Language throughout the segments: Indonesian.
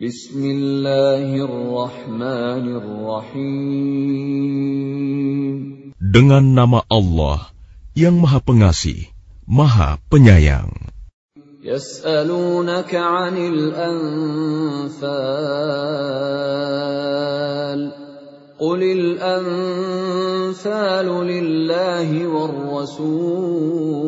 Bismillahirrahmanirrahim. Dengan nama Allah yang Maha Pengasih, Maha Penyayang. يسألونك عن الأنفال قل الأنفال لله والرسول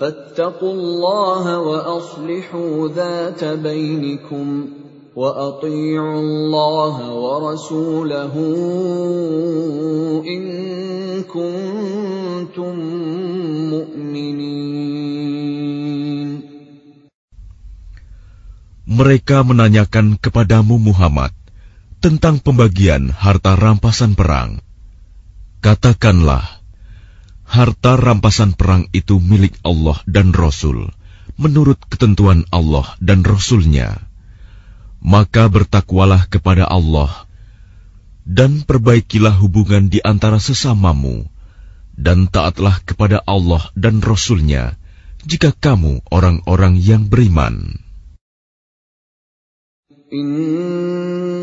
فاتقوا الله وأصلحوا ذات بينكم وأطيعوا الله ورسوله إن كنتم مؤمنين Mereka menanyakan kepadamu Muhammad tentang pembagian harta rampasan perang. Katakanlah, harta rampasan perang itu milik Allah dan Rasul, menurut ketentuan Allah dan Rasulnya. Maka bertakwalah kepada Allah, dan perbaikilah hubungan di antara sesamamu, dan taatlah kepada Allah dan Rasulnya, jika kamu orang-orang yang beriman.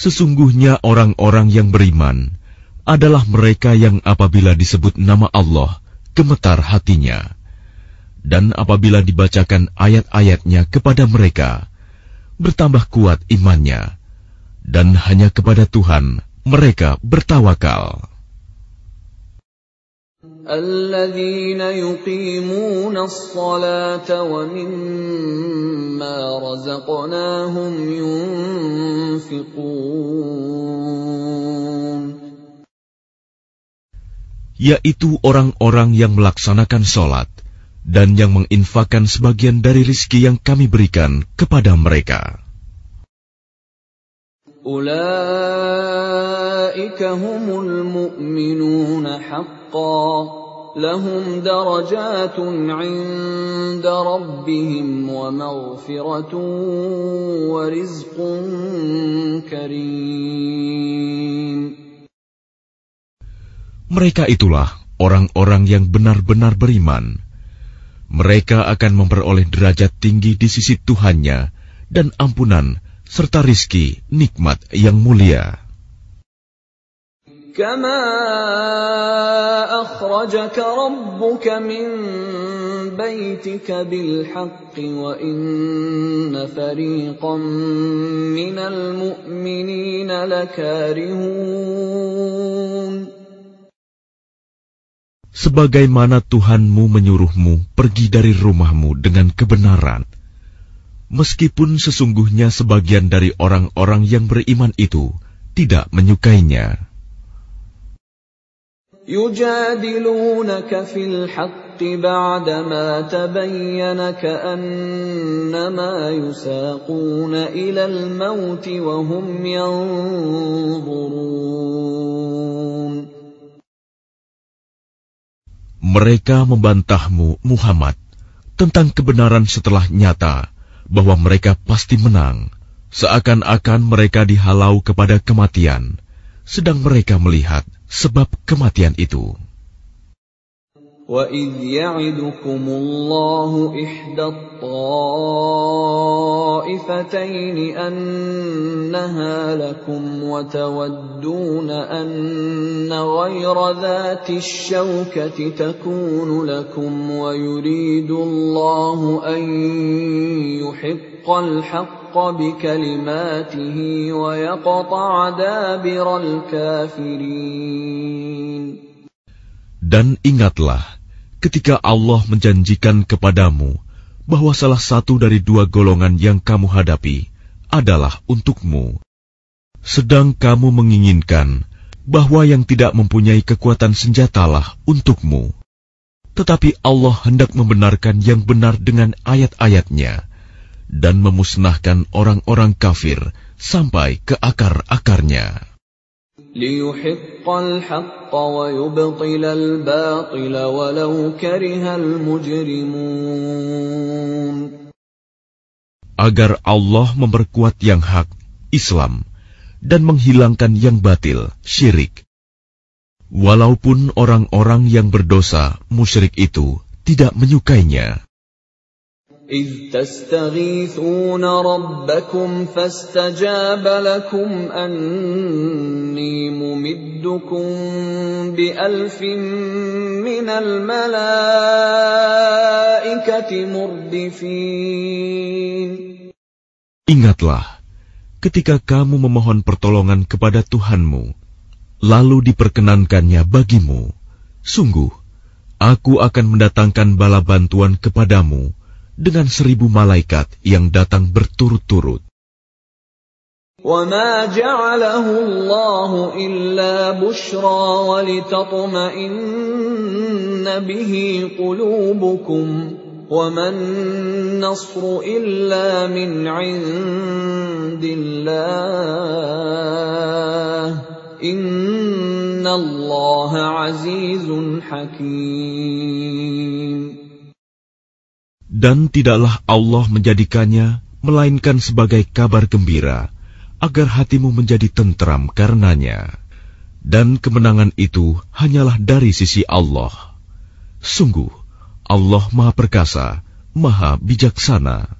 Sesungguhnya orang-orang yang beriman adalah mereka yang apabila disebut nama Allah, gemetar hatinya. Dan apabila dibacakan ayat-ayatnya kepada mereka, bertambah kuat imannya, dan hanya kepada Tuhan mereka bertawakal. الذين يقيمون الصلاة ومما رزقناهم ينفقون Yaitu orang-orang yang melaksanakan sholat dan yang menginfakkan sebagian dari rizki yang kami berikan kepada mereka. أولئك هم المؤمنون حقا لهم درجات عند ربهم ومغفرة ورزق كريم Mereka itulah orang-orang yang benar-benar beriman. Mereka akan memperoleh derajat tinggi di sisi Tuhannya dan ampunan serta rizki nikmat yang mulia. كما أخرجك ربك من بيتك بالحق وإن فريقا من المؤمنين لكارهون Sebagaimana Tuhanmu menyuruhmu pergi dari rumahmu dengan kebenaran, meskipun sesungguhnya sebagian dari orang-orang yang beriman itu tidak menyukainya. يجادلونك في الحق بعدما تبين كأنما يساقون إلى الموت وهم ينظرون Mereka membantahmu, Muhammad, tentang kebenaran setelah nyata bahwa mereka pasti menang, seakan-akan mereka dihalau kepada kematian, sedang mereka melihat sebab kematian itu. وَإِذْ يَعِدُكُمُ اللَّهُ إِحْدَى الطَّائِفَتَيْنِ أَنَّهَا لَكُمْ وَتَوَدُّونَ أَنَّ غَيْرَ ذَاتِ الشَّوْكَةِ تَكُونُ لَكُمْ وَيُرِيدُ اللَّهُ أَن يُحِقَّ الْحَقَّ بِكَلِمَاتِهِ وَيَقْطَعَ دَابِرَ الْكَافِرِينَ. Dan ingatlah ketika Allah menjanjikan kepadamu bahwa salah satu dari dua golongan yang kamu hadapi adalah untukmu, sedang kamu menginginkan bahwa yang tidak mempunyai kekuatan senjatalah untukmu. Tetapi Allah hendak membenarkan yang benar dengan ayat-ayatnya, dan memusnahkan orang-orang kafir sampai ke akar-akarnya. Agar Allah memperkuat yang hak, Islam, dan menghilangkan yang batil, syirik. Walaupun orang-orang yang berdosa, musyrik itu, tidak menyukainya. إذ تستغيثون ربكم فاستجاب لكم أني ممدكم بألف من الملائكة مردفين Ingatlah, ketika kamu memohon pertolongan kepada Tuhanmu, lalu diperkenankannya bagimu, sungguh, aku akan mendatangkan bala bantuan kepadamu, dengan seribu malaikat yang datang berturut-turut. وما جعله الله إلا بشرى ولتطمئن به قلوبكم وما النصر إلا من عند الله إن الله عزيز حكيم dan tidaklah Allah menjadikannya melainkan sebagai kabar gembira, agar hatimu menjadi tentram karenanya. Dan kemenangan itu hanyalah dari sisi Allah. Sungguh, Allah Maha Perkasa, Maha Bijaksana.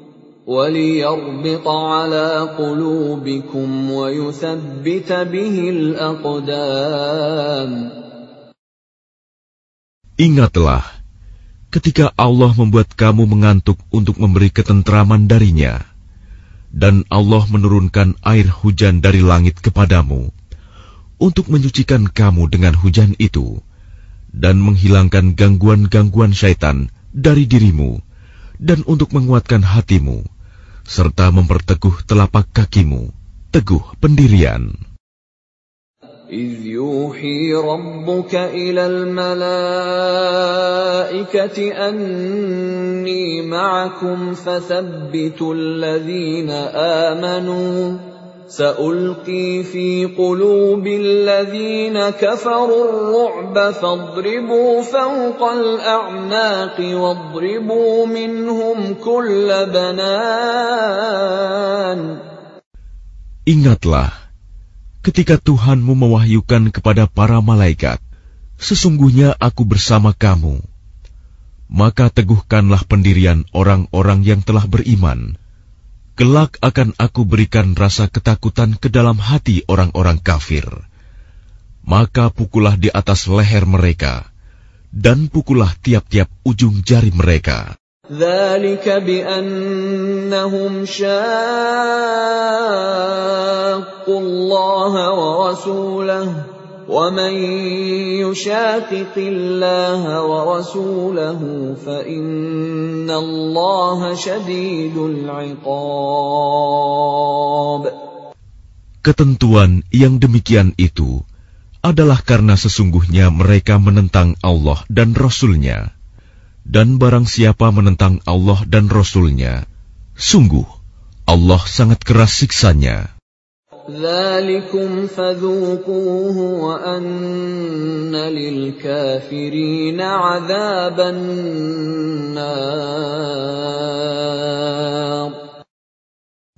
وليربط على قلوبكم ويثبت به الأقدام Ingatlah, ketika Allah membuat kamu mengantuk untuk memberi ketentraman darinya, dan Allah menurunkan air hujan dari langit kepadamu, untuk menyucikan kamu dengan hujan itu, dan menghilangkan gangguan-gangguan syaitan dari dirimu, dan untuk menguatkan hatimu, serta memperteguh telapak kakimu, teguh pendirian. إذ يوحي ربك إلى الملائكة أني معكم فثبتوا الذين آمنوا سألقي في قلوب الذين كفروا الرعب فاضربوا فوق الأعناق واضربوا منهم كل بنان Ingatlah, ketika Tuhanmu mewahyukan kepada para malaikat, sesungguhnya aku bersama kamu. Maka teguhkanlah pendirian orang-orang yang telah beriman, kelak akan aku berikan rasa ketakutan ke dalam hati orang-orang kafir. Maka pukullah di atas leher mereka, dan pukullah tiap-tiap ujung jari mereka. ومن يشاقق الله ورسوله فإن الله شديد العقاب Ketentuan yang demikian itu adalah karena sesungguhnya mereka menentang Allah dan Rasul-Nya. Dan barang siapa menentang Allah dan Rasul-Nya, sungguh Allah sangat keras siksanya. ذلكم فذوقوه وأن للكافرين عذاب النار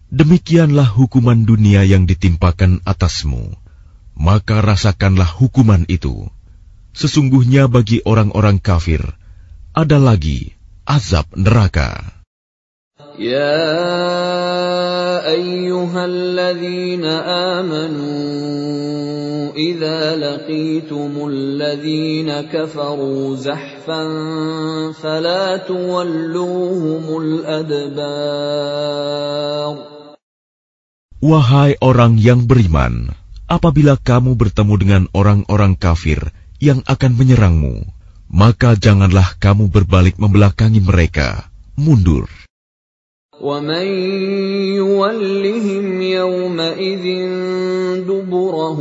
Demikianlah hukuman dunia yang ditimpakan atasmu, maka rasakanlah hukuman itu. Sesungguhnya bagi orang-orang kafir, ada lagi azab neraka. يا ايها الذين امنوا اذا لقيتم الذين كفروا زحفا فلا تولوهم الادبار Wahai orang yang beriman, apabila kamu bertemu dengan orang-orang kafir yang akan menyerangmu, maka janganlah kamu berbalik membelakangi mereka, mundur. ومن يولهم يومئذ دبره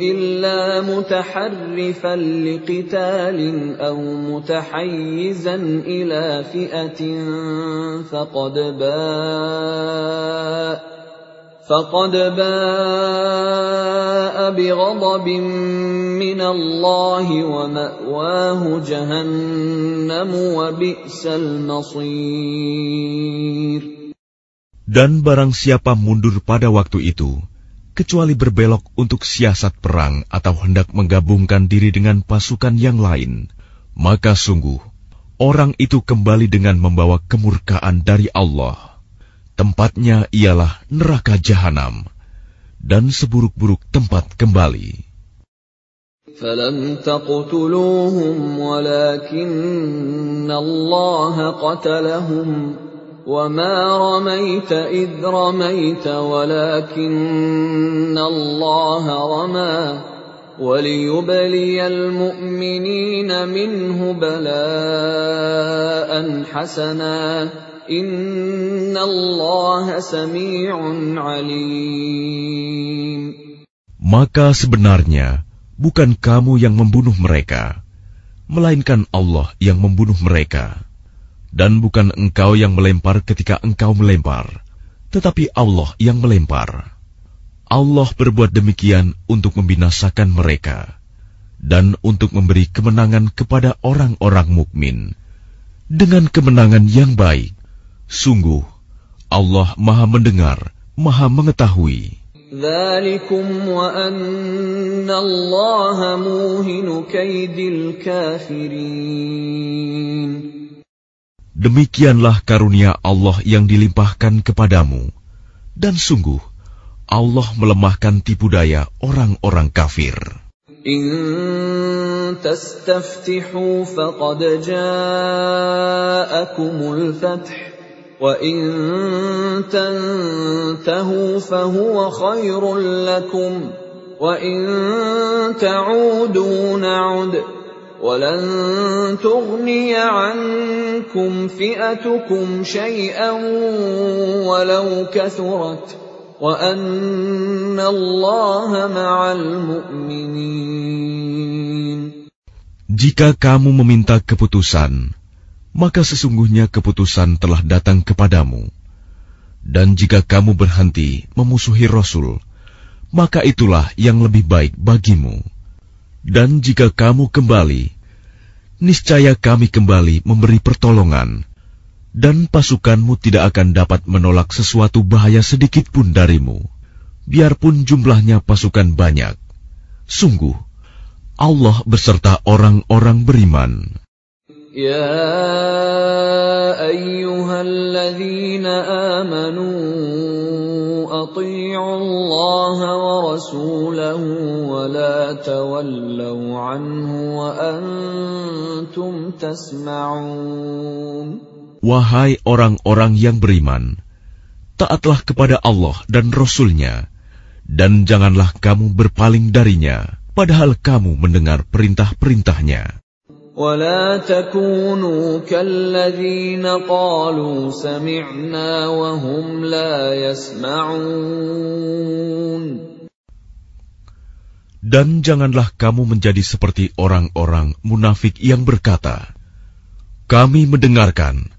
إلا متحرفا لقتال أو متحيزا إلى فئة فقد باء فقد باء بغضب من الله ومأواه جهنم وبئس المصير Dan barang siapa mundur pada waktu itu, kecuali berbelok untuk siasat perang atau hendak menggabungkan diri dengan pasukan yang lain, maka sungguh orang itu kembali dengan membawa kemurkaan dari Allah tempatnya ialah neraka jahanam dan seburuk-buruk tempat kembali. فلم تقتلوهم ولكن الله قتلهم وما رميت إذ رميت ولكن الله رمى وليبلي المؤمنين منه بلاء حسنا maka sebenarnya bukan kamu yang membunuh mereka, melainkan Allah yang membunuh mereka. Dan bukan engkau yang melempar ketika engkau melempar, tetapi Allah yang melempar. Allah berbuat demikian untuk membinasakan mereka dan untuk memberi kemenangan kepada orang-orang mukmin dengan kemenangan yang baik. Sungguh, Allah Maha Mendengar, Maha Mengetahui. Demikianlah karunia Allah yang dilimpahkan kepadamu. Dan sungguh, Allah melemahkan tipu daya orang-orang kafir. إن تستفتحوا فقد جاءكم الفتح وإن تنتهوا فهو خير لكم وإن تعودوا نعد ولن تغني عنكم فئتكم شيئا ولو كثرت Jika kamu meminta keputusan, maka sesungguhnya keputusan telah datang kepadamu. Dan jika kamu berhenti memusuhi Rasul, maka itulah yang lebih baik bagimu. Dan jika kamu kembali, niscaya kami kembali memberi pertolongan dan pasukanmu tidak akan dapat menolak sesuatu bahaya sedikit pun darimu, biarpun jumlahnya pasukan banyak. Sungguh, Allah beserta orang-orang beriman. Rasulahu wa la tawallaw anhu wa antum tasma'un. Wahai orang-orang yang beriman, taatlah kepada Allah dan Rasul-Nya, dan janganlah kamu berpaling darinya, padahal kamu mendengar perintah-perintahnya. ولا تكونوا كالذين قالوا سمعنا وهم لا يسمعون Dan janganlah kamu menjadi seperti orang-orang munafik yang berkata, Kami mendengarkan,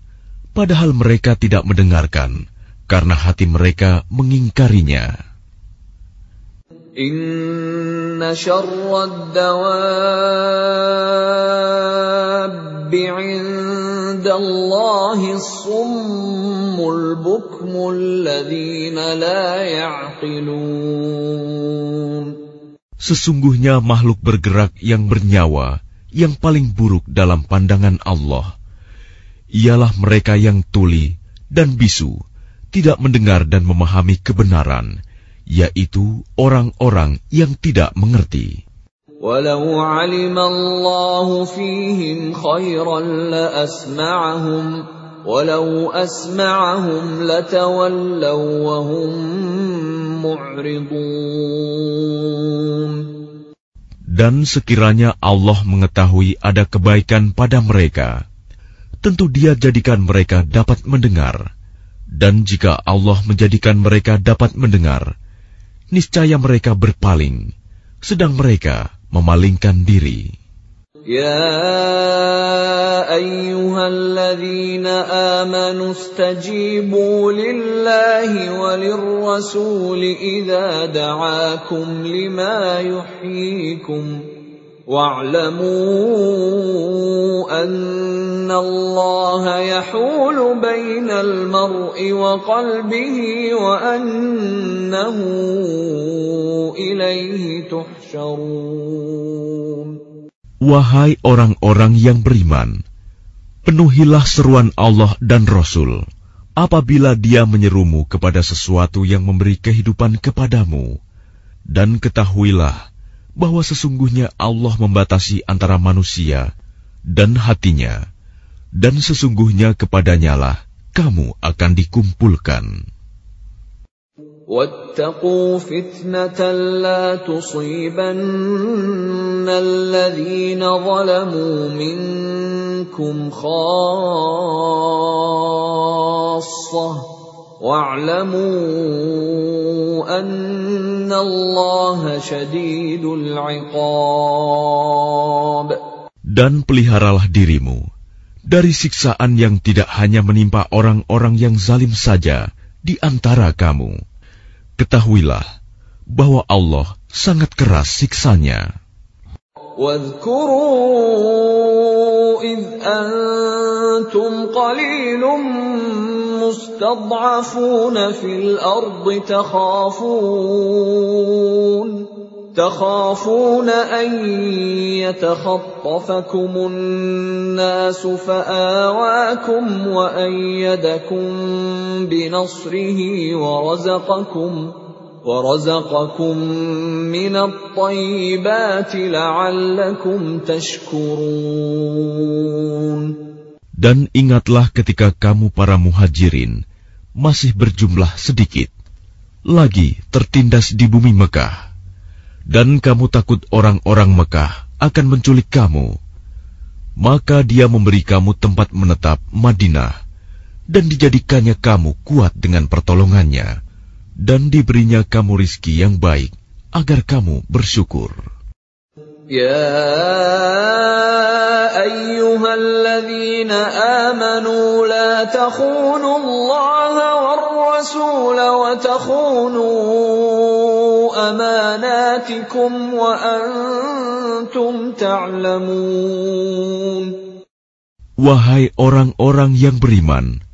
padahal mereka tidak mendengarkan karena hati mereka mengingkarinya. Sesungguhnya makhluk bergerak yang bernyawa yang paling buruk dalam pandangan Allah. Ialah mereka yang tuli dan bisu, tidak mendengar dan memahami kebenaran, yaitu orang-orang yang tidak mengerti. Walau alim Allah fihim khairan la asma'ahum ولو أسمعهم لتولوا وهم معرضون Dan sekiranya Allah mengetahui ada kebaikan pada mereka, tentu Dia jadikan mereka dapat mendengar. Dan jika Allah menjadikan mereka dapat mendengar, niscaya mereka berpaling, sedang mereka memalingkan diri. Ya ayyuhalladzina amanu istajibu lillahi walirrasuli idza da'akum lima yuhyikum واعلموا ان الله يحول بين المرء وقلبه وانه اليه تحشرون Wahai orang-orang yang beriman, penuhilah seruan Allah dan Rasul apabila dia menyerumu kepada sesuatu yang memberi kehidupan kepadamu. Dan ketahuilah bahwa sesungguhnya Allah membatasi antara manusia dan hatinya, dan sesungguhnya kepadanyalah kamu akan dikumpulkan. واتقوا فتنة لا تصيبن الذين ظلموا منكم خاصة واعلموا أن الله شديد العقاب Dan peliharalah dirimu dari siksaan yang tidak hanya menimpa orang-orang yang zalim saja di antara kamu Ketahuilah bahwa Allah sangat keras siksanya. واذكروا إذ أنتم قليل مستضعفون في الأرض تخافون تخافون أن يتخطفكم الناس فآواكم وأيدكم بنصره ورزقكم ورزقكم من الطيبات لعلكم تشكرون Dan ingatlah ketika kamu para muhajirin masih berjumlah sedikit, lagi tertindas di bumi Mekah dan kamu takut orang-orang Mekah akan menculik kamu, maka dia memberi kamu tempat menetap Madinah, dan dijadikannya kamu kuat dengan pertolongannya, dan diberinya kamu rizki yang baik agar kamu bersyukur. Ya ayyuhalladzina amanu la takhunu Allah war rasul wa takhunu amanatikum wa antum ta'lamun Wahai orang-orang yang beriman,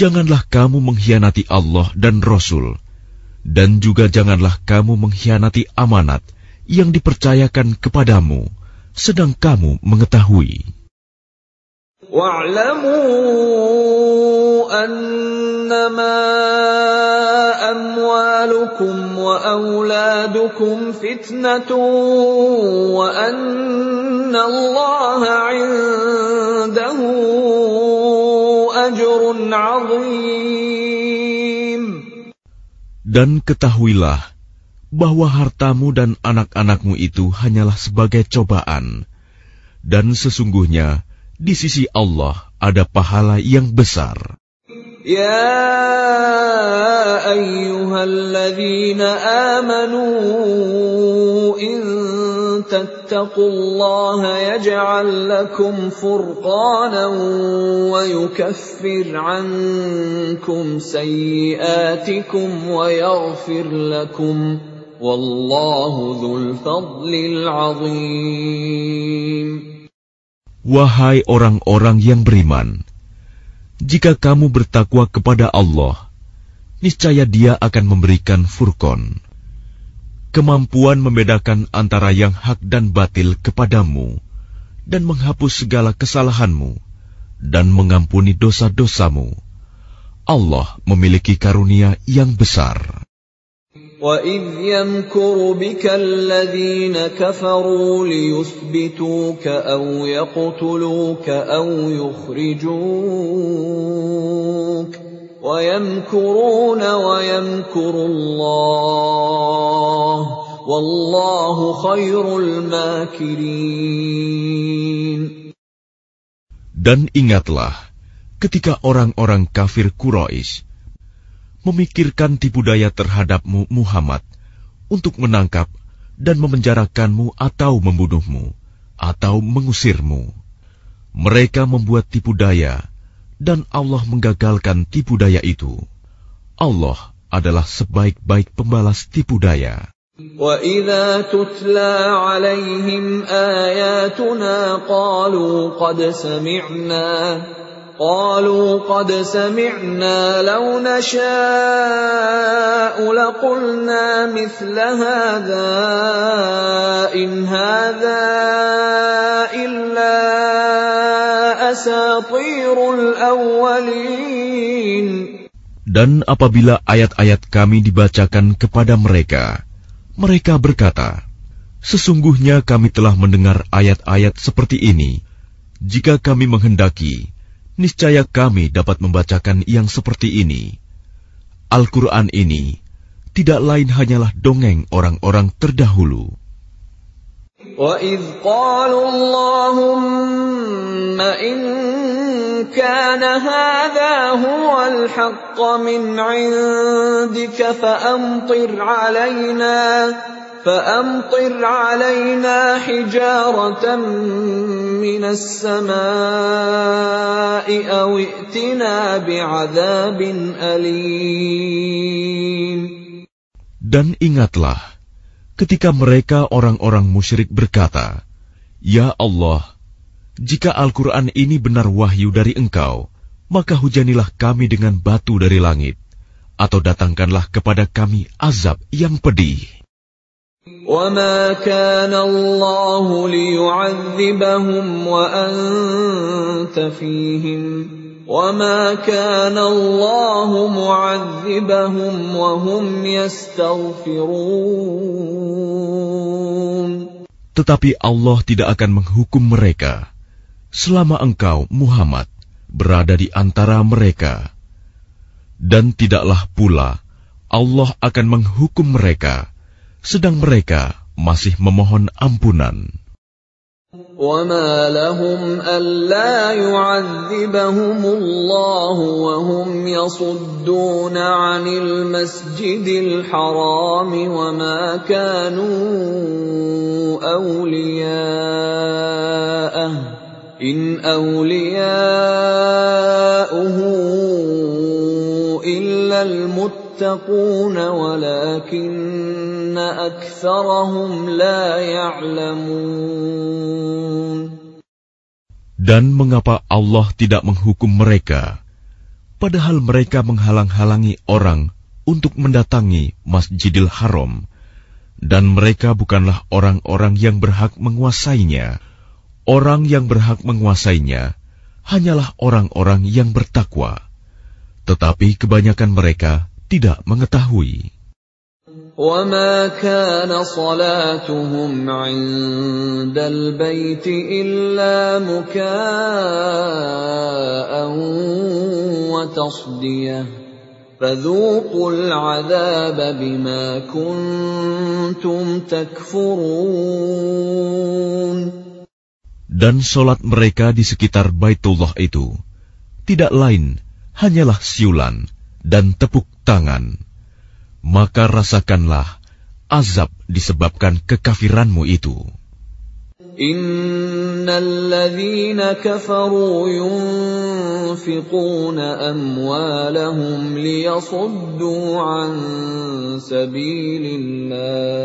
janganlah kamu mengkhianati Allah dan Rasul, dan juga janganlah kamu mengkhianati amanat yang dipercayakan kepadamu, sedang kamu mengetahui. واعلموا أنما أموالكم وأولادكم فتنة وأن الله عنده أجر عظيم Dan ketahuilah bahwa hartamu dan anak-anakmu itu hanyalah sebagai cobaan, dan sesungguhnya di sisi Allah ada pahala yang besar. يا أيها الذين آمنوا إن تتقوا الله يجعل لكم فرقانا ويكفر عنكم سيئاتكم ويغفر لكم والله ذو الفضل العظيم Wahai orang-orang yang beriman, jika kamu bertakwa kepada Allah, niscaya Dia akan memberikan furqon, kemampuan membedakan antara yang hak dan batil kepadamu, dan menghapus segala kesalahanmu, dan mengampuni dosa-dosamu. Allah memiliki karunia yang besar. وَإِذْ يَمْكُرُ بِكَ الَّذِينَ كَفَرُوا لِيُثْبِتُوكَ أَوْ يَقْتُلُوكَ أَوْ يُخْرِجُوكَ وَيَمْكُرُونَ وَيَمْكُرُ اللَّهُ وَاللَّهُ خَيْرُ الْمَاكِرِينَ Dan ingatlah ketika orang-orang kafir Quraisy memikirkan tipu daya terhadapmu Muhammad untuk menangkap dan memenjarakanmu atau membunuhmu atau mengusirmu. Mereka membuat tipu daya dan Allah menggagalkan tipu daya itu. Allah adalah sebaik-baik pembalas tipu daya. وَإِذَا تُتْلَى عَلَيْهِمْ آيَاتُنَا قَالُوا قَدْ سَمِعْنَا قالوا قد سمعنا لو نشاء لقلنا مثل هذا إن هذا إلا أساطير الأولين Dan apabila ayat-ayat kami dibacakan kepada mereka, mereka berkata, Sesungguhnya kami telah mendengar ayat-ayat seperti ini. Jika kami menghendaki, niscaya kami dapat membacakan yang seperti ini. Al-Quran ini tidak lain hanyalah dongeng orang-orang terdahulu. وَإِذْ قَالُوا اللَّهُمَّ إِن كَانَ هَذَا هُوَ الْحَقَّ مِنْ عِندِكَ فَأَمْطِرْ عَلَيْنَا فأمطر علينا حجارة من السماء أو ائتنا بعذاب أليم Dan ingatlah, ketika mereka orang-orang musyrik berkata, Ya Allah, jika Al-Quran ini benar wahyu dari engkau, maka hujanilah kami dengan batu dari langit, atau datangkanlah kepada kami azab yang pedih. وما كان الله ليعذبهم وانت فيهم وما كان الله معذبهم وهم يستغفرون Tetapi Allah tidak akan menghukum mereka selama engkau Muhammad berada di antara mereka dan tidaklah pula Allah akan menghukum mereka sedang mereka masih memohon ampunan. وما لهم ألا يعذبهم الله وهم يصدون عن المسجد الحرام وما كانوا أولياءه إن أولياؤه إلا المتقون ولكن dan mengapa Allah tidak menghukum mereka, padahal mereka menghalang-halangi orang untuk mendatangi Masjidil Haram, dan mereka bukanlah orang-orang yang berhak menguasainya. Orang yang berhak menguasainya hanyalah orang-orang yang bertakwa, tetapi kebanyakan mereka tidak mengetahui. وما كان صلاتهم عند البيت الا مكاء وتصديه فذوقوا العذاب بما كنتم تكفرون Dan solat mereka di sekitar Baitullah itu tidak lain hanyalah siulan dan tepuk tangan maka rasakanlah azab disebabkan kekafiranmu itu. إن الذين كفروا ينفقون أموالهم ليصدوا عن سبيل الله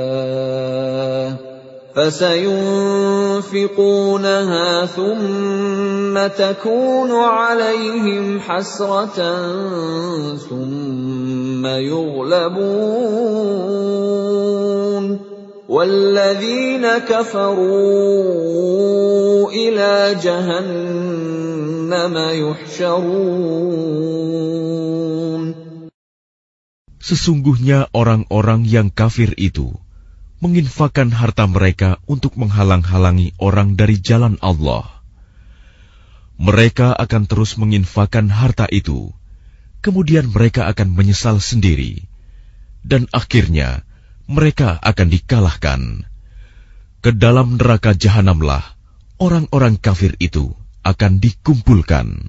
فسينفقونها ثم تكون عليهم حسرة ثم يغلبون والذين كفروا إلى جهنم يحشرون. Sesungguhnya orang-orang yang kafir itu menginfakkan harta mereka untuk menghalang-halangi orang dari jalan Allah. Mereka akan terus menginfakkan harta itu, kemudian mereka akan menyesal sendiri, dan akhirnya mereka akan dikalahkan. Ke dalam neraka jahanamlah orang-orang kafir itu akan dikumpulkan.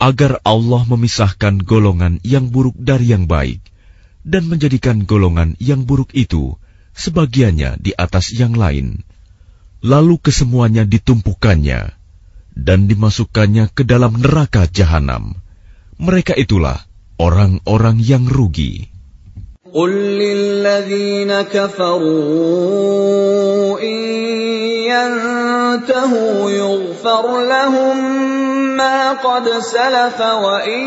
agar Allah memisahkan golongan yang buruk dari yang baik dan menjadikan golongan yang buruk itu sebagiannya di atas yang lain. Lalu kesemuanya ditumpukannya dan dimasukkannya ke dalam neraka jahanam. Mereka itulah orang-orang yang rugi. قل للذين كفروا إن ينتهوا يغفر لهم ما قد سلف وإن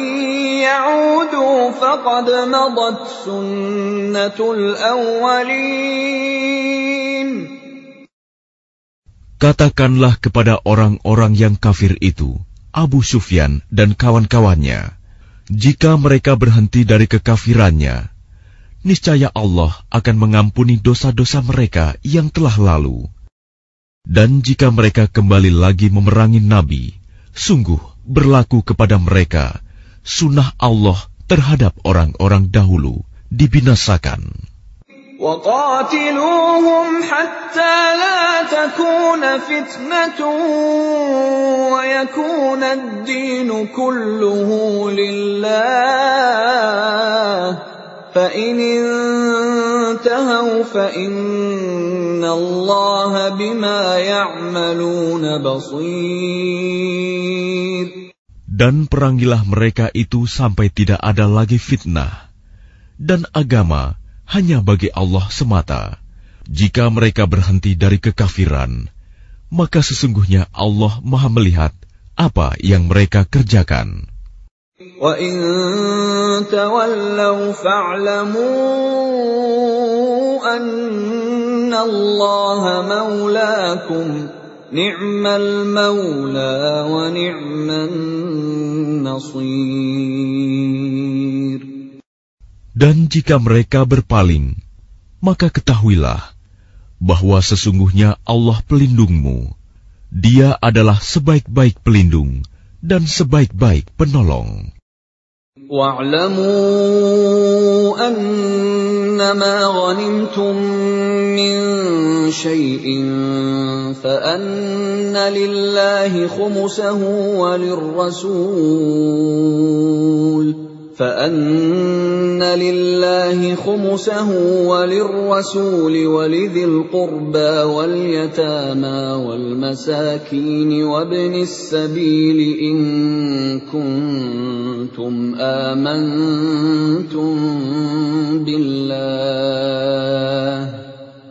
يعودوا فقد مضت سنة الأولين Katakanlah kepada orang-orang yang kafir itu, Abu Sufyan dan kawan-kawannya, jika mereka berhenti dari kekafirannya, niscaya Allah akan mengampuni dosa-dosa mereka yang telah lalu. Dan jika mereka kembali lagi memerangi Nabi, Sungguh berlaku kepada mereka sunnah Allah terhadap orang-orang dahulu dibinasakan. وقاتلوهم حتى لا تكون فتنة ويكون الدين كله لله فإن انتهوا فإن الله بما يعملون بصير Dan perangilah mereka itu sampai tidak ada lagi fitnah. Dan agama hanya bagi Allah semata. Jika mereka berhenti dari kekafiran, maka sesungguhnya Allah maha melihat apa yang mereka kerjakan. وَإِن تَوَلَّوْا فَاعْلَمُوا أَنَّ اللَّهَ مَوْلَاكُمْ نِعْمَ الْمَوْلَى وَنِعْمَ النَّصِيرُ Dan jika mereka berpaling, maka ketahuilah bahwa sesungguhnya Allah pelindungmu. Dia adalah sebaik-baik pelindung Dan sebaik-baik penolong. واعلموا أنما غنمتم من شيء فأن لله خمسه وللرسول فأن لله خمسه وللرسول ولذي القربى واليتامى والمساكين وابن السبيل إن كنتم آمنتم بالله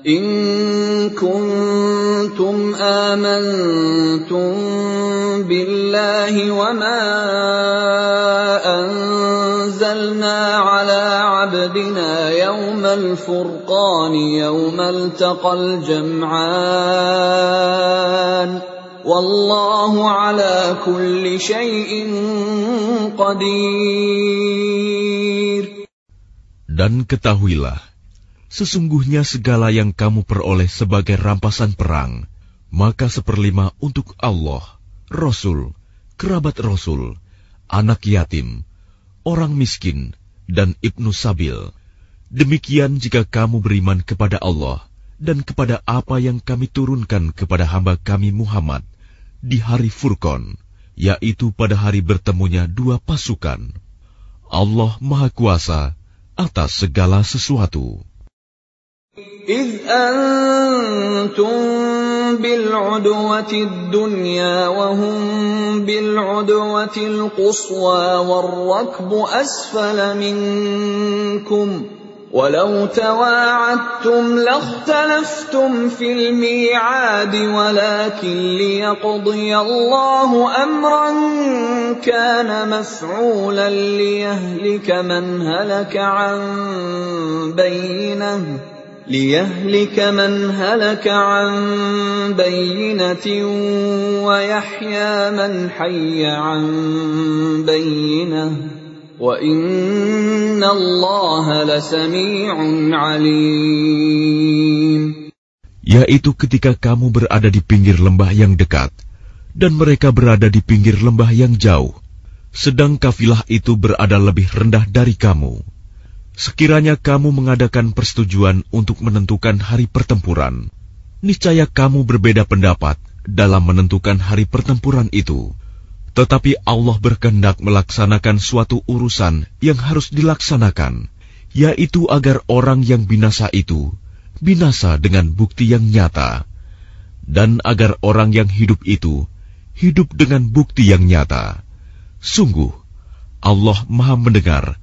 إن كنتم آمنتم بالله وما عبدنا يوم الفرقان يوم التقى الجمعان والله على كل شيء قدير Dan ketahuilah, sesungguhnya segala yang kamu peroleh sebagai rampasan perang, maka seperlima untuk Allah, Rasul, kerabat Rasul, anak yatim, orang miskin, dan ibnu sabil. Demikian jika kamu beriman kepada Allah dan kepada apa yang kami turunkan kepada hamba kami Muhammad di hari Furqan, yaitu pada hari bertemunya dua pasukan. Allah Maha Kuasa atas segala sesuatu. إذ أنتم بالعدوة الدنيا وهم بالعدوة القصوى والركب أسفل منكم ولو تواعدتم لاختلفتم في الميعاد ولكن ليقضي الله أمرا كان مفعولا ليهلك من هلك عن بينه ليهلك من هلك عن بينة ويحيى من حي عن بينه وإن الله لسميع عليم Yaitu ketika kamu berada di pinggir lembah yang dekat dan mereka berada di pinggir lembah yang jauh, sedang kafilah itu berada lebih rendah dari kamu Sekiranya kamu mengadakan persetujuan untuk menentukan hari pertempuran, niscaya kamu berbeda pendapat dalam menentukan hari pertempuran itu. Tetapi Allah berkehendak melaksanakan suatu urusan yang harus dilaksanakan, yaitu agar orang yang binasa itu binasa dengan bukti yang nyata, dan agar orang yang hidup itu hidup dengan bukti yang nyata. Sungguh, Allah Maha Mendengar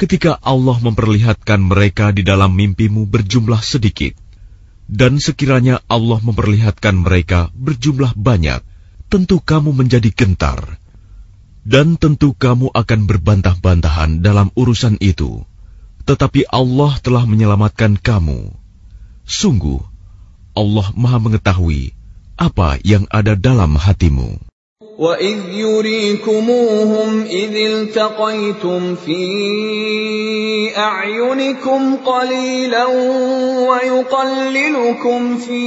ketika Allah memperlihatkan mereka di dalam mimpimu berjumlah sedikit, dan sekiranya Allah memperlihatkan mereka berjumlah banyak, tentu kamu menjadi gentar, dan tentu kamu akan berbantah-bantahan dalam urusan itu. Tetapi Allah telah menyelamatkan kamu. Sungguh, Allah Maha Mengetahui apa yang ada dalam hatimu. وَإِذْ يُرِيكُمُوهُمْ إِذِ الْتَقَيْتُمْ فِي أَعْيُنِكُمْ قَلِيلًا وَيُقَلِّلُكُمْ فِي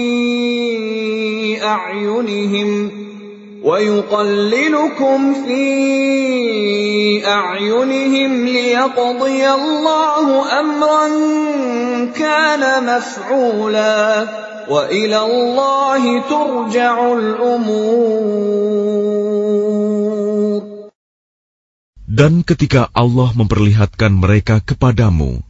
أَعْيُنِهِمْ وَيُقَلِّلُكُمْ فِي أَعْيُنِهِمْ لِيَقْضِيَ اللَّهُ أَمْرًا كَانَ مَفْعُولًا Dan ketika Allah memperlihatkan mereka kepadamu,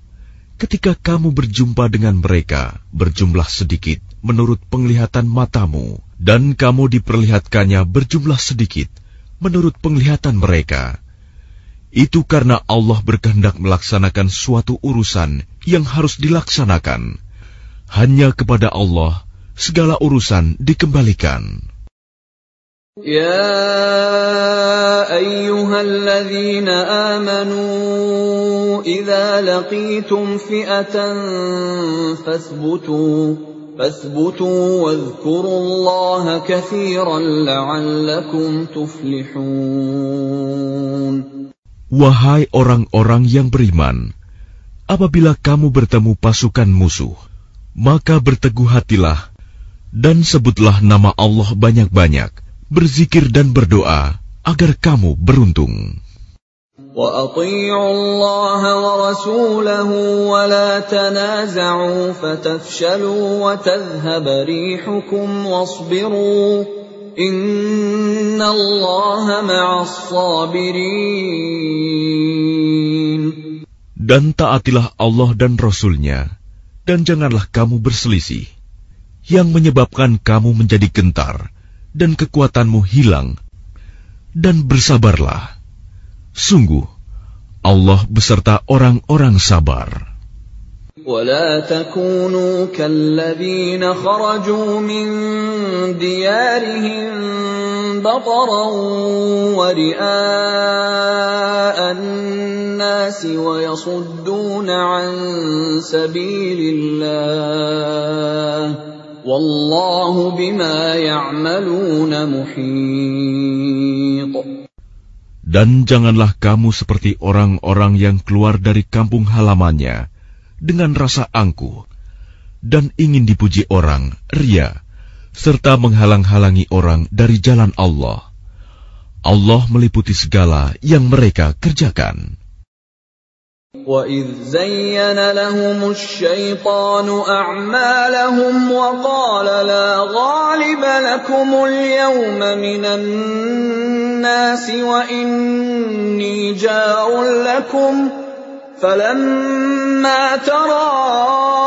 ketika kamu berjumpa dengan mereka, berjumlah sedikit menurut penglihatan matamu, dan kamu diperlihatkannya berjumlah sedikit menurut penglihatan mereka. Itu karena Allah berkehendak melaksanakan suatu urusan yang harus dilaksanakan Hanya kepada Allah segala urusan dikembalikan. يا ايها الذين امنوا اذا لقيتم فئه فاثبتوا فاثبتوا واذكروا الله كثيرا لعلكم تفلحون Wahai orang-orang yang beriman, apabila kamu bertemu pasukan musuh, maka berteguh hatilah dan sebutlah nama Allah banyak-banyak, berzikir dan berdoa agar kamu beruntung. Dan taatilah Allah dan Rasulnya, nya dan janganlah kamu berselisih, yang menyebabkan kamu menjadi gentar, dan kekuatanmu hilang, dan bersabarlah. Sungguh, Allah beserta orang-orang sabar. ولا تكونوا كالذين خرجوا من ديارهم بطرا ورئاء الناس ويصدون عن سبيل الله Wallahu bima ya'maluna muhit. Dan janganlah kamu seperti orang-orang yang keluar dari kampung halamannya dengan rasa angkuh dan ingin dipuji orang, ria, serta menghalang-halangi orang dari jalan Allah. Allah meliputi segala yang mereka kerjakan. وإذ زين لهم الشيطان أعمالهم وقال لا غالب لكم اليوم من الناس وإني جار لكم فلما تراءت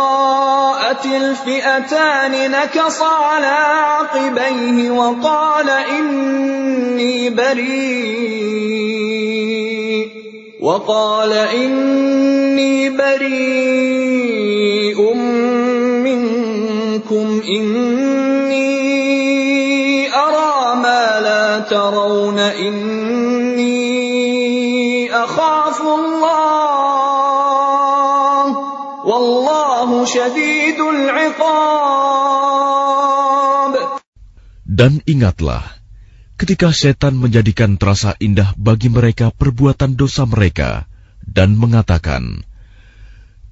الفئتان نكص على عقبيه وقال إني بريء وقال إني بريء منكم إني أرى ما لا ترون إني أخاف الله Dan ingatlah, ketika setan menjadikan terasa indah bagi mereka perbuatan dosa mereka dan mengatakan,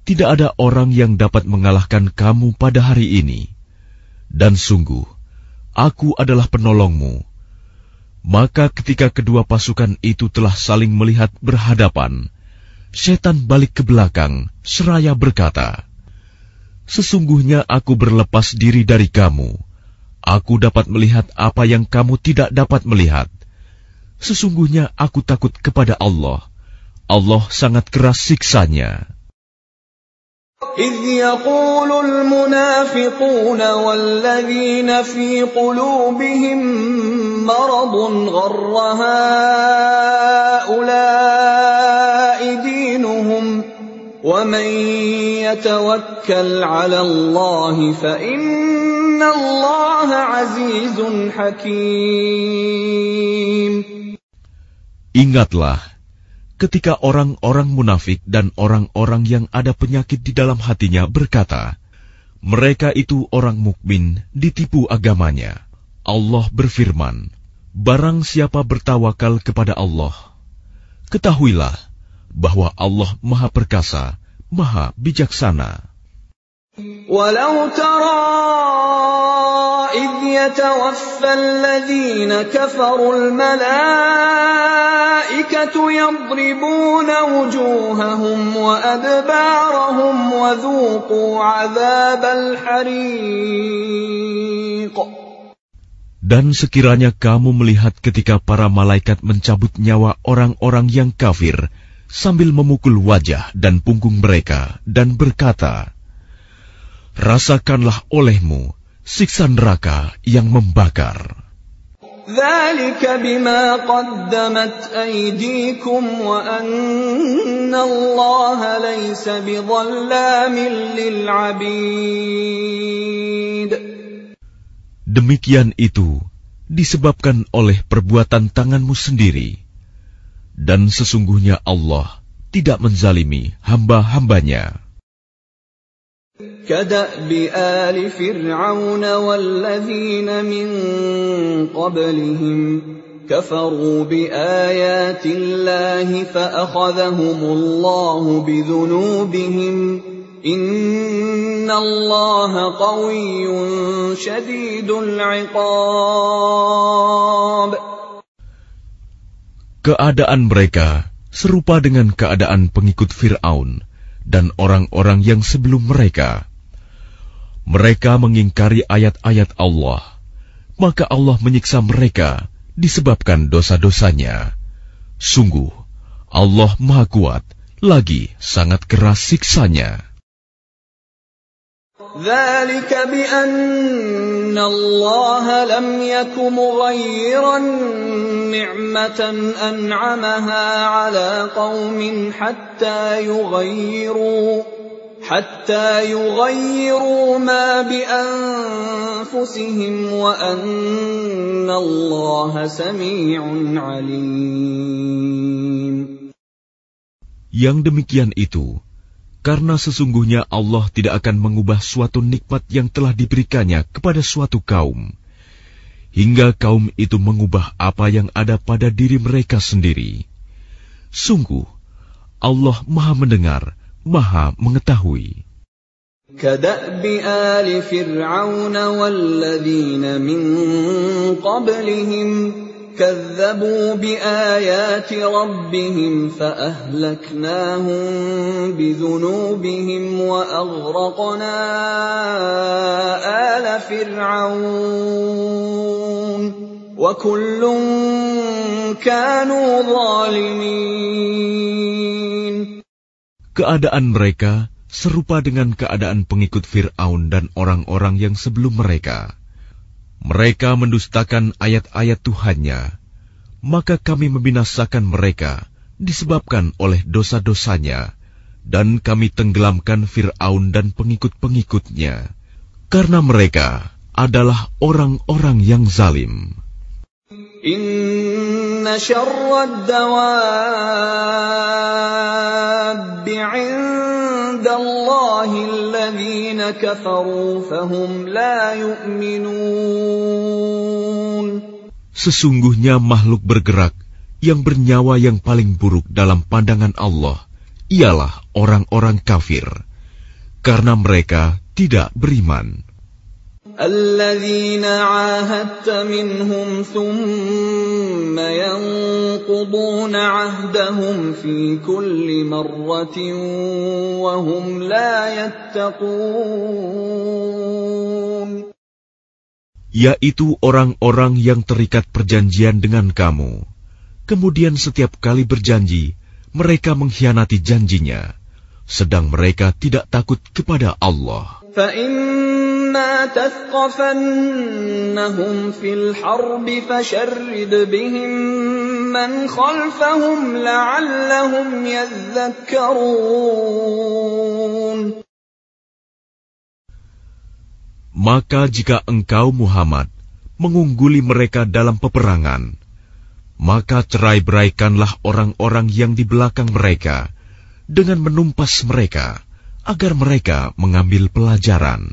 "Tidak ada orang yang dapat mengalahkan kamu pada hari ini." Dan sungguh, aku adalah penolongmu. Maka ketika kedua pasukan itu telah saling melihat berhadapan, setan balik ke belakang seraya berkata, Sesungguhnya aku berlepas diri dari kamu Aku dapat melihat apa yang kamu tidak dapat melihat. Sesungguhnya aku takut kepada Allah. Allah sangat keras siksanya. إذ يقول المنافقون والذين في قلوبهم مرض غر هؤلاء دينهم ومن يتوكل على الله فإن الله عزيز حكيم Ingatlah, ketika orang-orang munafik dan orang-orang yang ada penyakit di dalam hatinya berkata, mereka itu orang mukmin ditipu agamanya. Allah berfirman, Barang siapa bertawakal kepada Allah, ketahuilah bahwa Allah Maha Perkasa, Maha Bijaksana. ولو ترى إذ يتوفى الذين كفروا الملائكة يضربون وجوههم وأدبارهم وذوقوا عذاب الحريق Dan sekiranya kamu melihat ketika para malaikat mencabut nyawa orang-orang yang kafir sambil memukul wajah dan punggung mereka dan berkata, Rasakanlah olehmu siksa neraka yang membakar. Demikian itu disebabkan oleh perbuatan tanganmu sendiri. Dan sesungguhnya Allah tidak menzalimi hamba-hambanya. كدأب آل فرعون والذين من قبلهم كفروا بآيات الله فأخذهم الله بذنوبهم إن الله قوي شديد العقاب Keadaan mereka serupa dengan keadaan pengikut Fir'aun dan orang-orang yang sebelum mereka. Mereka mengingkari ayat-ayat Allah, maka Allah menyiksa mereka disebabkan dosa-dosanya. Sungguh, Allah Maha Kuat, lagi sangat keras siksanya. ذلك بأن الله لم يك مغيرا نعمة أنعمها على قوم حتى يغيروا حتى يغيروا ما بأنفسهم وأن الله سميع عليم. Yang demikian itu, karena sesungguhnya Allah tidak akan mengubah suatu nikmat yang telah diberikannya kepada suatu kaum, hingga kaum itu mengubah apa yang ada pada diri mereka sendiri. Sungguh, Allah Maha Mendengar, Maha Mengetahui. كدأب آل فرعون والذين من قبلهم كذبوا بآيات ربهم فأهلكناهم بذنوبهم وأغرقنا آل فرعون وكل كانوا ظالمين Keadaan mereka serupa dengan keadaan pengikut Fir'aun dan orang-orang yang sebelum mereka. Mereka mendustakan ayat-ayat Tuhannya, maka kami membinasakan mereka disebabkan oleh dosa-dosanya, dan kami tenggelamkan Fir'aun dan pengikut-pengikutnya, karena mereka adalah orang-orang yang zalim. Sesungguhnya makhluk bergerak yang bernyawa yang paling buruk dalam pandangan Allah ialah orang-orang kafir, karena mereka tidak beriman. الذين عاهدت منهم ثم ينقضون عهدهم في كل مرة وهم لا يتقون yaitu orang-orang yang terikat perjanjian dengan kamu. Kemudian setiap kali berjanji, mereka mengkhianati janjinya, sedang mereka tidak takut kepada Allah. إما تثقفنهم في الحرب فشرد بهم من خلفهم لعلهم يذكرون Maka jika engkau Muhammad mengungguli mereka dalam peperangan, maka cerai-beraikanlah orang-orang yang di belakang mereka dengan menumpas mereka agar mereka mengambil pelajaran.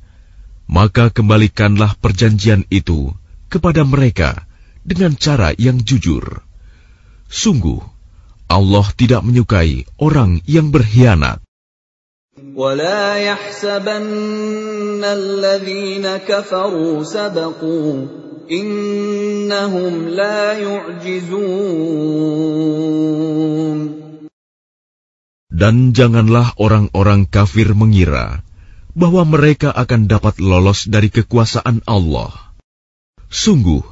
maka kembalikanlah perjanjian itu kepada mereka dengan cara yang jujur. Sungguh, Allah tidak menyukai orang yang berkhianat. ولا يحسبن الذين كفروا سبقوا إنهم لا يعجزون Dan janganlah orang-orang kafir mengira bahwa mereka akan dapat lolos dari kekuasaan Allah. Sungguh,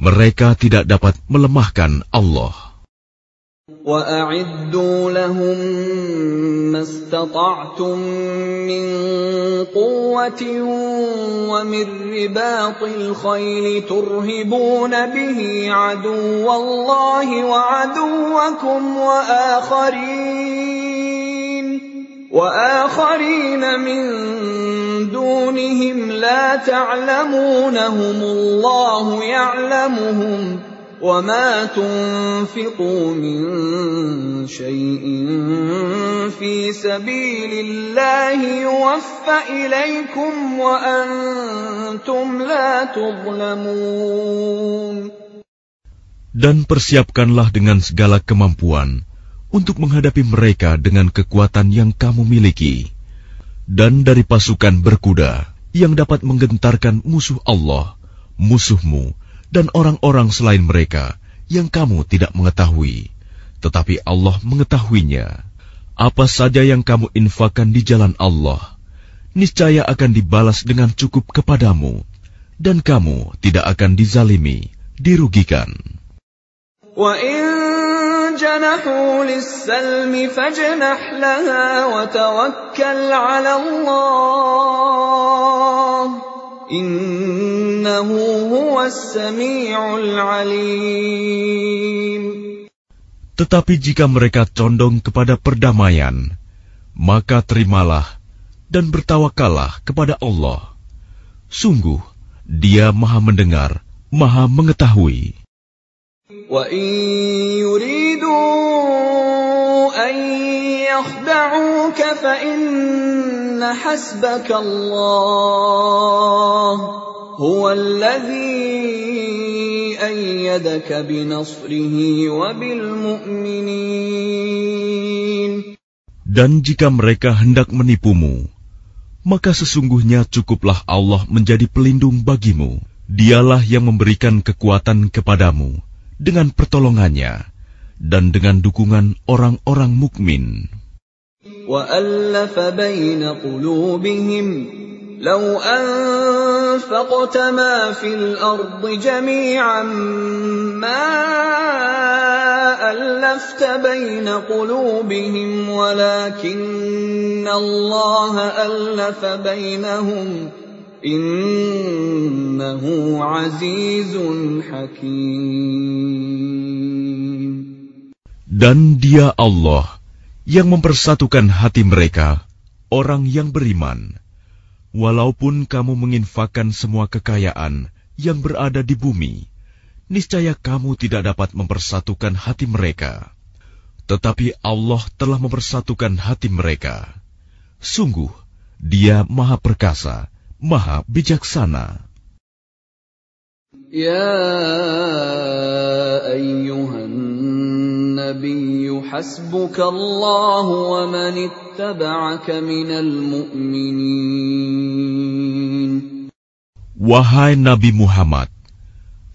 mereka tidak dapat melemahkan Allah. وَأَعِدُّوا لَهُم مَّا اسْتَطَعْتُم مِّن قُوَّةٍ وَمِن رِّبَاطِ الْخَيْلِ تُرْهِبُونَ بِهِ عَدُوَّ اللَّهِ وَعَدُوَّكُمْ وَآخَرِينَ وآخرين من دونهم لا تعلمونهم الله يعلمهم وما تنفقوا من شيء في سبيل الله يوفى إليكم وأنتم لا تظلمون. Dan persiapkanlah dengan segala kemampuan untuk menghadapi mereka dengan kekuatan yang kamu miliki, dan dari pasukan berkuda yang dapat menggentarkan musuh Allah, musuhmu, dan orang-orang selain mereka yang kamu tidak mengetahui, tetapi Allah mengetahuinya. Apa saja yang kamu infakkan di jalan Allah, niscaya akan dibalas dengan cukup kepadamu, dan kamu tidak akan dizalimi, dirugikan. جنحوا للسلم فاجنح لها وتوكل على الله إنه هو السميع العليم Tetapi jika mereka condong kepada perdamaian, maka terimalah dan bertawakallah kepada Allah. Sungguh, Dia Maha Mendengar, Maha Mengetahui. وَإِن يُرِيدُوا أَن يَخْدَعُوكَ فَإِنَّ حَسْبَكَ اللَّهُ هُوَ الَّذِي أَيَّدَكَ بِنَصْرِهِ وَبِالْمُؤْمِنِينَ Dan jika mereka hendak menipumu, maka sesungguhnya cukuplah Allah menjadi pelindung bagimu. Dialah yang memberikan kekuatan kepadamu dengan pertolongannya dan dengan dukungan orang-orang mukmin. وَأَلَّفَ بَيْنَ قُلُوبِهِمْ لَوْ أَنفَقْتَ مَا فِي الْأَرْضِ جَمِيعًا مَا أَلَّفْتَ بَيْنَ قُلُوبِهِمْ وَلَكِنَّ اللَّهَ أَلَّفَ بَيْنَهُمْ Innahu azizun hakim. Dan dia Allah yang mempersatukan hati mereka, orang yang beriman. Walaupun kamu menginfakkan semua kekayaan yang berada di bumi, niscaya kamu tidak dapat mempersatukan hati mereka. Tetapi Allah telah mempersatukan hati mereka. Sungguh, Dia Maha Perkasa, Maha Bijaksana. Ya ayyuhan nabiyyu hasbuka Allah wa man ittaba'aka minal mu'minin. Wahai Nabi Muhammad,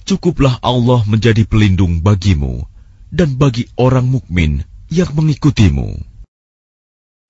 cukuplah Allah menjadi pelindung bagimu dan bagi orang mukmin yang mengikutimu.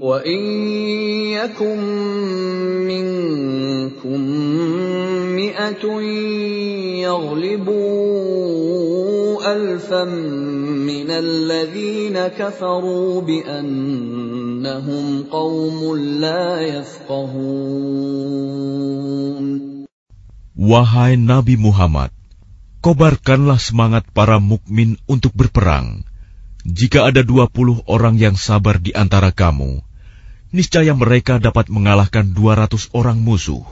وان يكن منكم مئه يغلبوا ألفا من الذين كفروا بأنهم قوم لا يفقهون Wahai Nabi Muhammad, kobarkanlah semangat para mukmin untuk berperang. Jika ada dua puluh orang yang sabar di antara kamu, niscaya mereka dapat mengalahkan dua ratus orang musuh.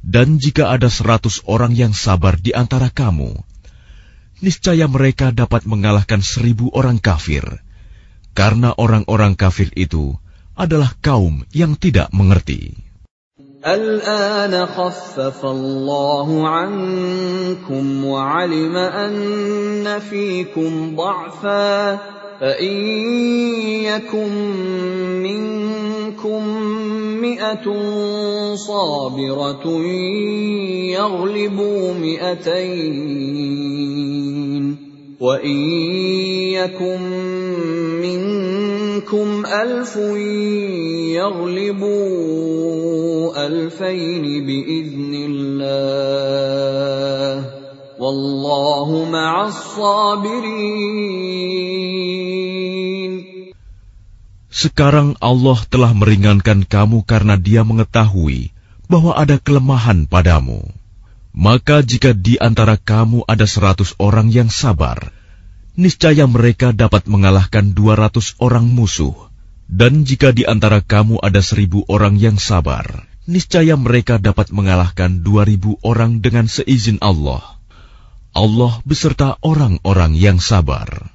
Dan jika ada seratus orang yang sabar di antara kamu, niscaya mereka dapat mengalahkan seribu orang kafir, karena orang-orang kafir itu adalah kaum yang tidak mengerti. الآن خفف الله عنكم وعلم أن فيكم ضعفا فإن يكن منكم مئة صابرة يغلبوا مئتين وإن يكن منكم ألف يغلبوا ألفين بإذن الله والله مع الصابرين Sekarang Allah telah meringankan kamu karena Dia mengetahui bahwa ada kelemahan padamu. Maka jika di antara kamu ada seratus orang yang sabar, niscaya mereka dapat mengalahkan dua ratus orang musuh. Dan jika di antara kamu ada seribu orang yang sabar, niscaya mereka dapat mengalahkan dua ribu orang dengan seizin Allah. Allah beserta orang-orang yang sabar.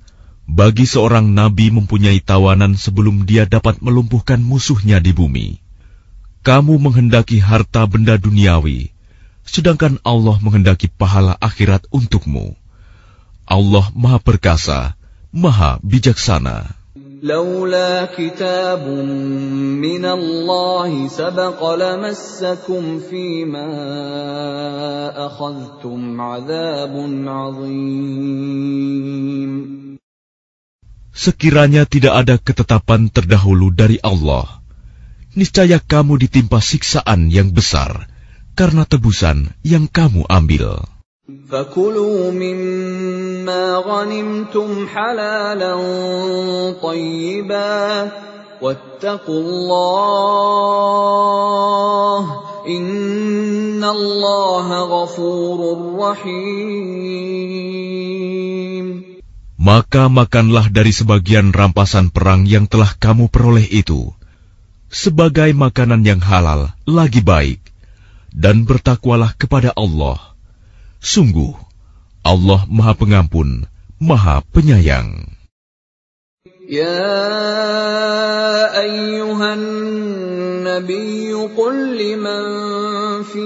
bagi seorang nabi mempunyai tawanan sebelum dia dapat melumpuhkan musuhnya di bumi. Kamu menghendaki harta benda duniawi, sedangkan Allah menghendaki pahala akhirat untukmu. Allah Maha Perkasa, Maha Bijaksana. لولا كتاب من الله سبق لمسكم فيما أخذتم عذاب عظيم Sekiranya tidak ada ketetapan terdahulu dari Allah, niscaya kamu ditimpa siksaan yang besar karena tebusan yang kamu ambil. فكلوا مما غنمتم حلالا طيبا واتقوا الله إن الله غفور رحيم maka makanlah dari sebagian rampasan perang yang telah kamu peroleh itu, sebagai makanan yang halal lagi baik, dan bertakwalah kepada Allah. Sungguh, Allah Maha Pengampun, Maha Penyayang. Ya ayyuhan nabiyyu qul liman fi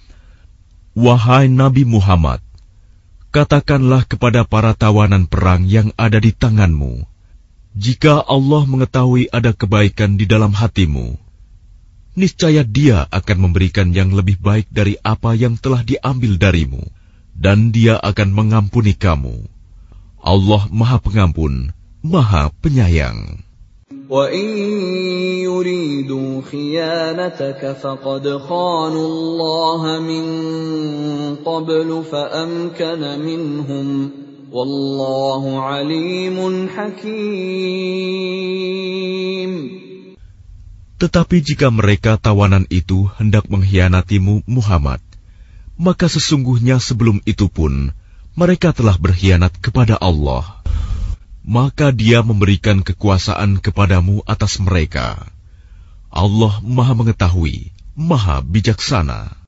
Wahai Nabi Muhammad, katakanlah kepada para tawanan perang yang ada di tanganmu, jika Allah mengetahui ada kebaikan di dalam hatimu, niscaya Dia akan memberikan yang lebih baik dari apa yang telah diambil darimu, dan Dia akan mengampuni kamu. Allah Maha Pengampun, Maha Penyayang. Tetapi jika mereka tawanan itu hendak mengkhianatimu Muhammad, maka sesungguhnya sebelum itu pun mereka telah berkhianat kepada Allah Maka dia memberikan kekuasaan kepadamu atas mereka. Allah maha mengetahui, maha bijaksana.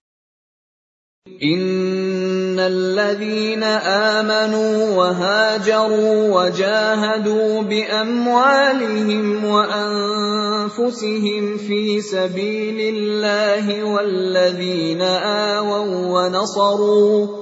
إن الذين آمنوا وهاجروا وجاهدوا بأموالهم وأنفسهم في سبيل الله والذين آووا ونصروا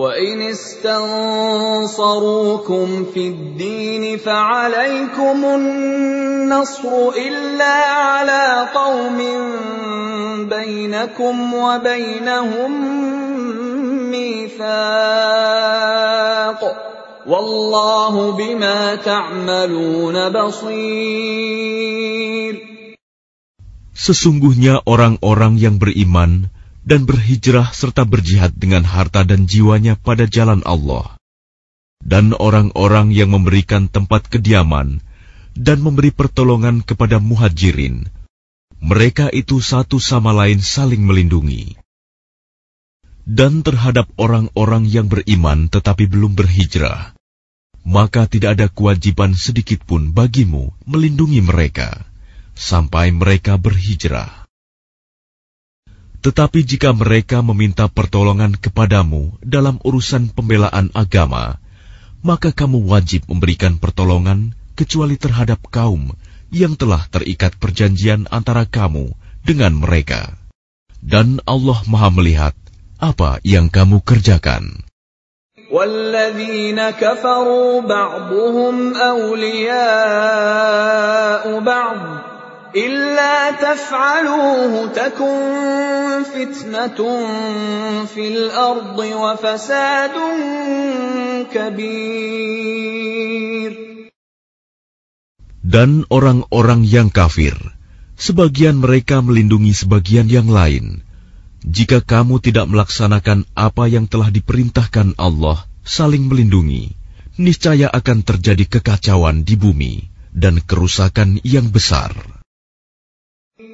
وإن استنصروكم في الدين فعليكم النصر إلا على قوم بينكم وبينهم ميثاق والله بما تعملون بصير Sesungguhnya orang-orang yang beriman dan berhijrah serta berjihad dengan harta dan jiwanya pada jalan Allah, dan orang-orang yang memberikan tempat kediaman dan memberi pertolongan kepada muhajirin, mereka itu satu sama lain saling melindungi dan terhadap orang-orang yang beriman tetapi belum berhijrah, maka tidak ada kewajiban sedikit pun bagimu melindungi mereka sampai mereka berhijrah. Tetapi jika mereka meminta pertolongan kepadamu dalam urusan pembelaan agama, maka kamu wajib memberikan pertolongan kecuali terhadap kaum yang telah terikat perjanjian antara kamu dengan mereka. Dan Allah Maha Melihat apa yang kamu kerjakan. والذين كفروا بعضهم أولياء بعض إلا تفعلوه تكن فتنة في الأرض وفساد كبير Dan orang-orang yang kafir sebagian mereka melindungi sebagian yang lain. Jika kamu tidak melaksanakan apa yang telah diperintahkan Allah, saling melindungi, niscaya akan terjadi kekacauan di bumi dan kerusakan yang besar.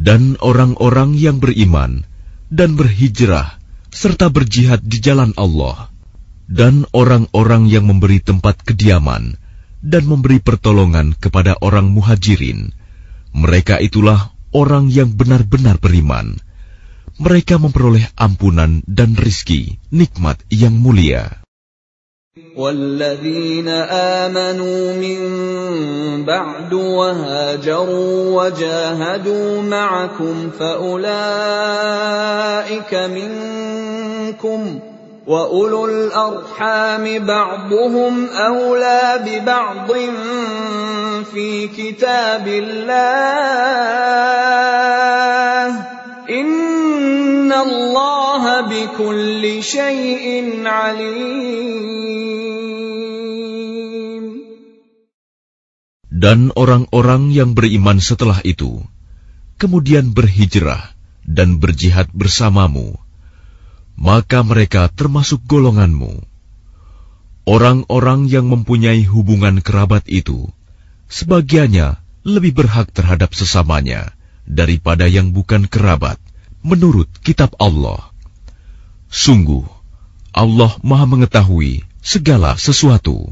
Dan orang-orang yang beriman dan berhijrah serta berjihad di jalan Allah dan orang-orang yang memberi tempat kediaman dan memberi pertolongan kepada orang muhajirin. Mereka itulah orang yang benar-benar beriman. Mereka memperoleh ampunan dan rizki, nikmat yang mulia. والذين آمنوا من بعد وهاجروا وجاهدوا معكم فأولئك منكم وأولو الأرحام بعضهم أولى ببعض في كتاب الله. إن Dan orang-orang yang beriman setelah itu, kemudian berhijrah dan berjihad bersamamu, maka mereka termasuk golonganmu. Orang-orang yang mempunyai hubungan kerabat itu, sebagiannya lebih berhak terhadap sesamanya daripada yang bukan kerabat menurut kitab Allah. Sungguh, Allah Maha Mengetahui segala sesuatu.